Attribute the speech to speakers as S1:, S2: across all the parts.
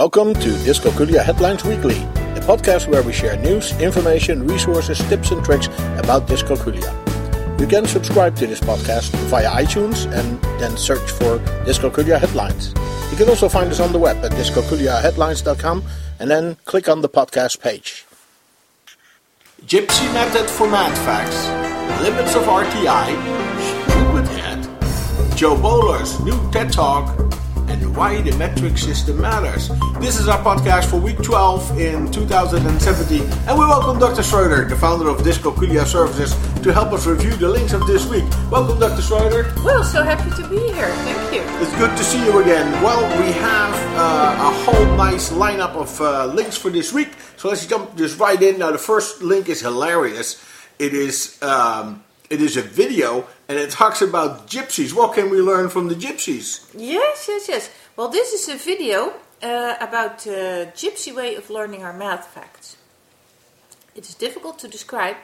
S1: Welcome to Dyscalculia Headlines Weekly, a podcast where we share news, information, resources, tips, and tricks about dyscalculia. You can subscribe to this podcast via iTunes and then search for Dyscalculia Headlines. You can also find us on the web at dyscalculiaheadlines.com and then click on the podcast page. Gypsy method for math facts. Limits of RTI. Stupid head. Jo Boaler's new TED Talk and why the metric system matters. This is our podcast for week 12 in 2017, and we welcome Dr. Schroeder, the founder of Dyscalculia Services, to help us review the links of this week. Welcome, Dr. Schroeder.
S2: Well, so happy to be here. Thank you.
S1: It's good to see you again. Well, we have uh, a whole nice lineup of uh, links for this week, so let's jump just right in. Now, the first link is hilarious. It is. Um, it is a video and it talks about gypsies. What can we learn from the gypsies?
S2: Yes, yes, yes. Well, this is a video uh, about the uh, gypsy way of learning our math facts. It is difficult to describe,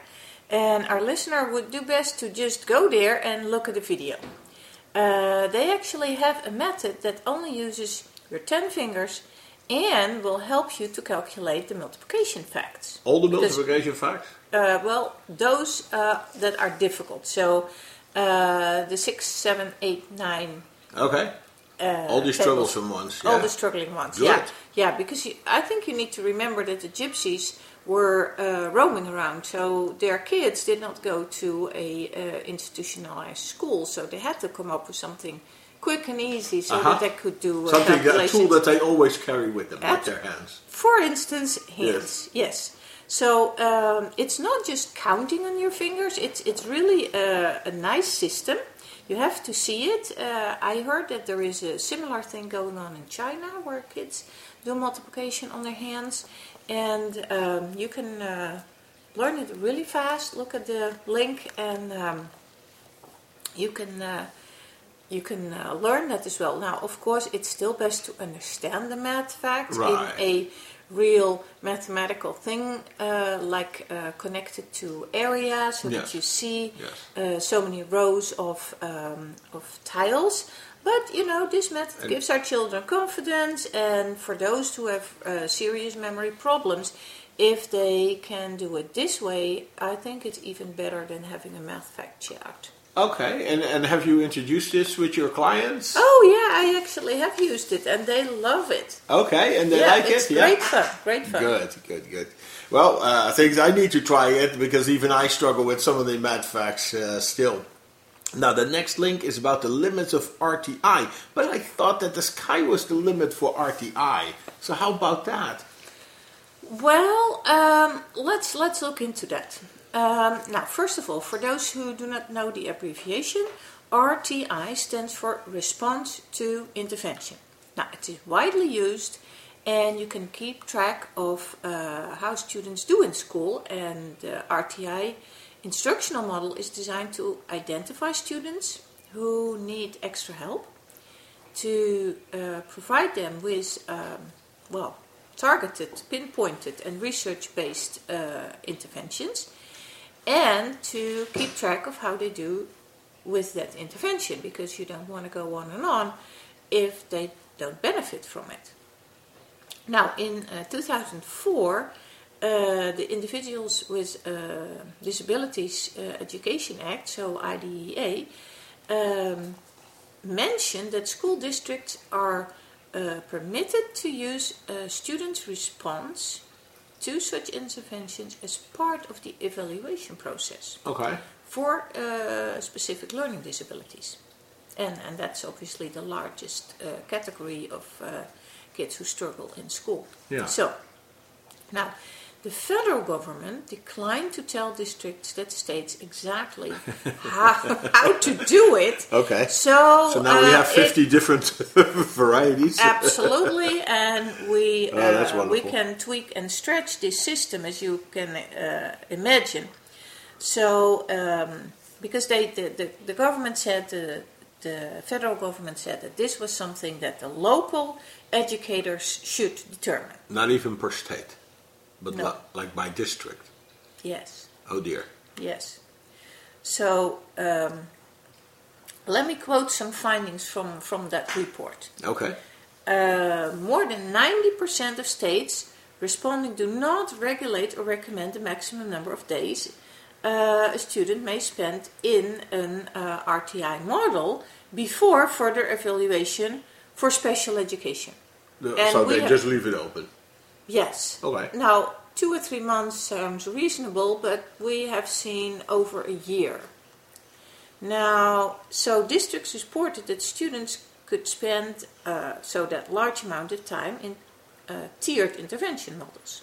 S2: and our listener would do best to just go there and look at the video. Uh, they actually have a method that only uses your 10 fingers and will help you to calculate the multiplication facts.
S1: All the multiplication because, facts?
S2: Uh, well, those uh, that are difficult. So uh, the six, seven, eight, nine.
S1: Okay. Uh, all the troublesome ones.
S2: Yeah. All the struggling ones. Good. Yeah, yeah. Because you, I think you need to remember that the gypsies were uh, roaming around, so their kids did not go to a uh, institutionalized school, so they had to come up with something quick and easy so uh-huh. that they could do
S1: uh, something a tool that they always carry with them, At, with their hands.
S2: For instance, hands. Yes. yes. So um, it's not just counting on your fingers. It's it's really a, a nice system. You have to see it. Uh, I heard that there is a similar thing going on in China where kids do multiplication on their hands, and um, you can uh, learn it really fast. Look at the link, and um, you can. Uh, you can uh, learn that as well. Now, of course, it's still best to understand the math facts right. in a real mathematical thing, uh, like uh, connected to area, so yes. that you see yes. uh, so many rows of um, of tiles. But you know, this method and gives our children confidence, and for those who have uh, serious memory problems, if they can do it this way, I think it's even better than having a math fact chart.
S1: Okay, and, and have you introduced this with your clients?
S2: Oh yeah, I actually have used it, and they love it.
S1: Okay, and they yeah, like
S2: it.
S1: Yeah,
S2: great fun, great fun.
S1: Good, good, good. Well, uh, I think I need to try it because even I struggle with some of the math facts uh, still. Now, the next link is about the limits of RTI, but I thought that the sky was the limit for RTI. So how about that?
S2: Well, um, let's let's look into that. Um, now, first of all, for those who do not know the abbreviation, RTI stands for Response to Intervention. Now, it is widely used and you can keep track of uh, how students do in school. And the RTI instructional model is designed to identify students who need extra help, to uh, provide them with, um, well, targeted, pinpointed, and research based uh, interventions and to keep track of how they do with that intervention because you don't want to go on and on if they don't benefit from it. Now, in uh, 2004, uh, the Individuals with uh, Disabilities uh, Education Act, so IDEA, um, mentioned that school districts are uh, permitted to use a student's response to such interventions as part of the evaluation process.
S1: Okay.
S2: For uh, specific learning disabilities. And, and that's obviously the largest uh, category of uh, kids who struggle in school.
S1: Yeah.
S2: So, now, the federal government declined to tell districts that states exactly how, how to do it.
S1: Okay.
S2: So,
S1: so now uh, we have 50 it, different varieties.
S2: absolutely, and we oh, uh, we can tweak and stretch this system as you can uh, imagine. So, um, because they the, the, the government said the the federal government said that this was something that the local educators should determine.
S1: Not even per state but no. like by district.
S2: Yes.
S1: Oh dear.
S2: Yes. So um, let me quote some findings from, from that report.
S1: Okay.
S2: uh, more than 90% of states responding do not regulate or recommend the maximum number of days uh, a student may spend in an uh, RTI model before further evaluation for special education. And
S1: so they
S2: have-
S1: just leave it open.
S2: Yes.
S1: Okay.
S2: Now, two or three months sounds reasonable, but we have seen over a year. Now, so districts reported that students could spend uh, so that large amount of time in uh, tiered intervention models.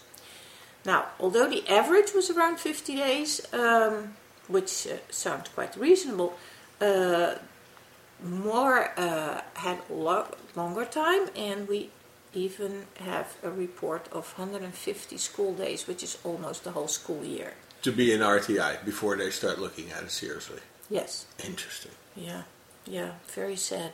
S2: Now, although the average was around 50 days, um, which uh, sounds quite reasonable, uh, more uh, had lo- longer time, and we even have a report of 150 school days, which is almost the whole school year.
S1: To be in RTI before they start looking at it seriously.
S2: Yes.
S1: Interesting.
S2: Yeah, yeah, very sad.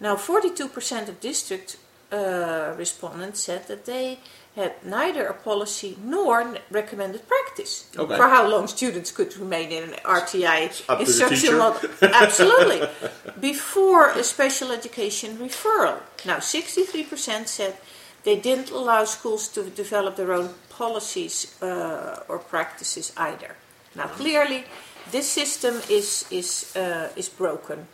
S2: Now, 42% of district uh, respondents said that they had neither a policy nor recommended practice
S1: Okay.
S2: for how long students could remain in an RTI
S1: up to the
S2: model. Absolutely. Before a special education referral. Now, 63% said they didn't allow schools to develop their own policies uh, or practices either. Now, clearly, this system is is uh, is broken,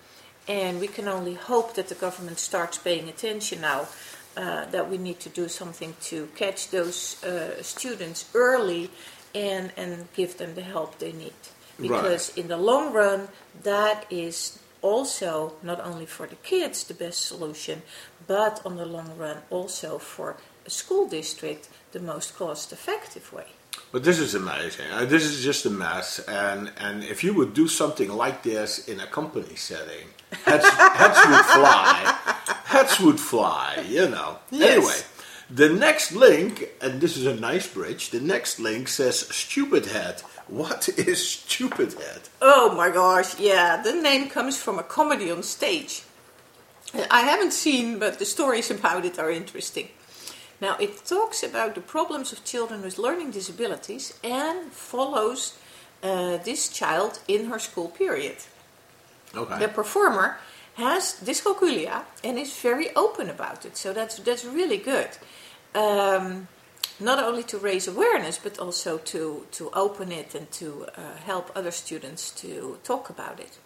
S2: and we can only hope that the government starts paying attention now. Uh, that we need to do something to catch those uh, students early and and give them the help they need. Because in the long run, that is also not only for the kids the best solution, but on the long run also for a school district the most cost effective way.
S1: But this is amazing. Uh, this is just a mess. And and if you would do something like this in a company setting, heads, heads would fly. Hats would fly. You know.
S2: Yes.
S1: Anyway, the next link, and this is a nice bridge. The next link says "stupid head." What is stupid head?
S2: Oh my gosh, yeah, the name comes from a comedy on stage. I haven't seen, but the stories about it are interesting. Now, it talks about the problems of children with learning disabilities and follows uh, this child in her school period.
S1: Okay.
S2: The performer has dyscalculia and is very open about it, so that's that's really good. Um, not only to raise awareness, but also to to open it and to uh, help other students to talk about it.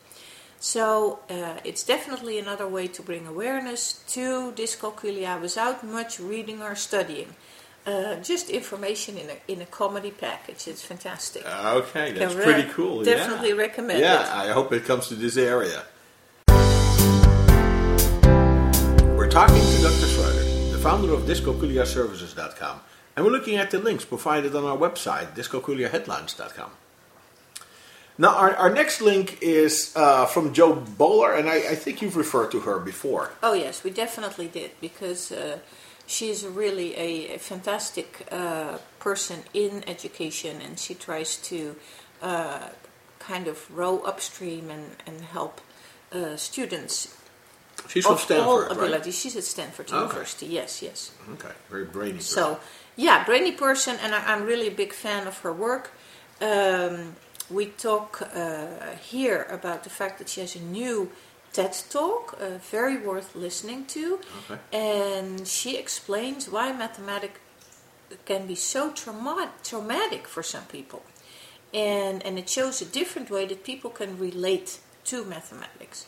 S2: So uh, it's definitely another way to bring awareness to dyscalculia without much reading or studying. Uh, just information in a in a comedy package. It's fantastic.
S1: Okay, that's
S2: Can re-
S1: pretty cool. yeah.
S2: definitely recommend
S1: Yeah,
S2: it.
S1: I hope it comes to this area. We're talking to Dr. Schroeder, the founder of dyscalculiaservices.com, and we're looking at the links provided on our website, dyscalculiaheadlines.com. Now, our, our next link is uh, from Jo Boaler, and I, I think you've referred to her before.
S2: Oh yes, we definitely did because uh, she's really a, a fantastic uh, person in education, and she tries to uh, kind of row upstream and and help uh, students
S1: She's from
S2: of all
S1: Stanford, right?
S2: abilities. She's at Stanford
S1: Okay.
S2: University. Yes, yes.
S1: Okay, very brainy. person.
S2: So, yeah, brainy person, and I, I'm really a big fan of her work. Um, we talk uh, here about the fact that she has a new TED talk, uh, very worth listening to,
S1: Okay.
S2: and she explains why mathematics can be so trauma- traumatic for some people, and and it shows a different way that people can relate to mathematics.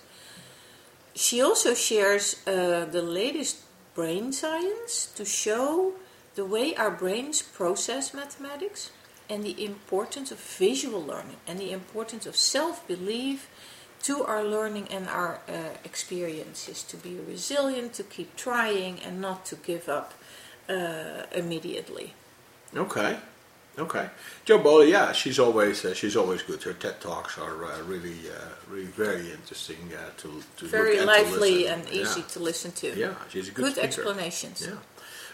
S2: She also shares uh, the latest brain science to show the way our brains process mathematics and the importance of visual learning and the importance of self belief to our learning and our uh, experiences to be resilient, to keep trying, and not to give up uh, immediately.
S1: Okay, okay. Jo Boaler, yeah, she's always uh, she's always good. Her TED talks are uh, really uh, really very interesting uh, to to
S2: Very
S1: look at, to
S2: lively
S1: listen.
S2: and easy
S1: Yeah.
S2: to listen to.
S1: Yeah, she's a good,
S2: Good
S1: speaker.
S2: explanations.
S1: Yeah.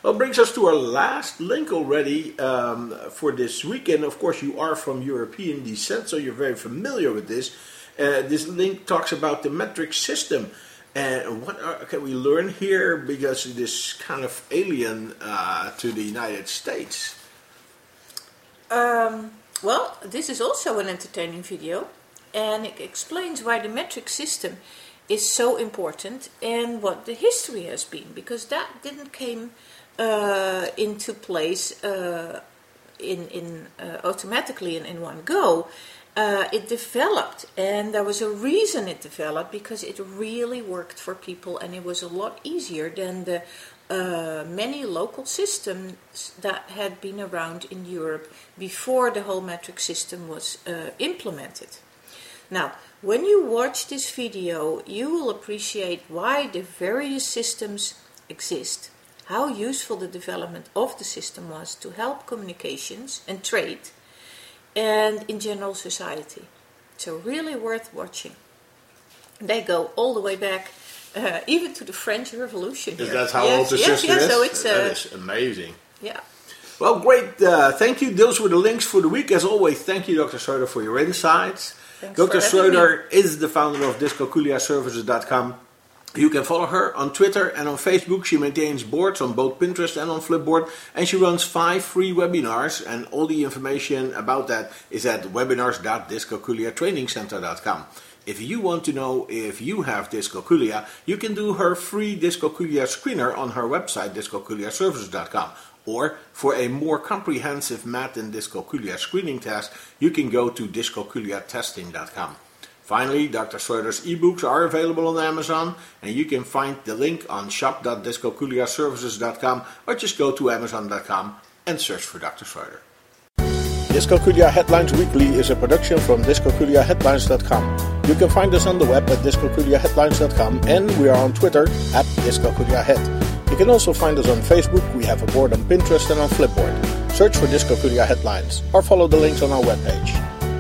S1: Well, brings us to our last link already um, for this weekend. Of course, you are from European descent, so you're very familiar with this. Uh, this link talks about the metric system. And what are, can we learn here? Because it is kind of alien uh, to the United States.
S2: Um, well, this is also an entertaining video, and it explains why the metric system is so important and what the history has been because that didn't came uh, into place uh, in, in uh, automatically in, in one go. Uh, it developed, and there was a reason it developed because it really worked for people, and it was a lot easier than the uh, many local systems that had been around in Europe before the whole metric system was uh, implemented. Now, when you watch this video, you will appreciate why the various systems exist, how useful the development of the system was to help communications and trade, and in general society. So, really worth watching. They go all the way back, uh, even to the French Revolution.
S1: Is that how
S2: yes,
S1: old the
S2: yes,
S1: system
S2: yes,
S1: is?
S2: So it's,
S1: that
S2: uh,
S1: is amazing.
S2: yeah.
S1: Well, great. Uh, thank you. Those were the links for the week. As always, thank you, Dr. Schroeder, for your insights.
S2: Thanks
S1: Dr. Schroeder is the founder of DyscalculiaServices.com. You can follow her on Twitter and on Facebook. She maintains boards on both Pinterest and on Flipboard, and she runs five free webinars. And all the information about that is at webinars.dyscalculiatrainingcenter.com. If you want to know if you have dyscalculia, you can do her free dyscalculia screener on her website, dyscalculiaservices.com. Or for a more comprehensive math and dyscalculia screening test, you can go to dyscalculiatesting.com. Finally, Dr. Schroeder's ebooks are available on Amazon, and you can find the link on shop.dyscalculiaservices.com or just go to amazon.com and search for Dr. Schroeder. Dyscalculia Headlines Weekly is a production from dyscalculiaheadlines.com. You can find us on the web at dyscalculiaheadlines.com and we are on Twitter at dyscalculiahead. You can also find us on Facebook, we have a board on Pinterest and on Flipboard. Search for Dyscalculia Headlines or follow the links on our webpage.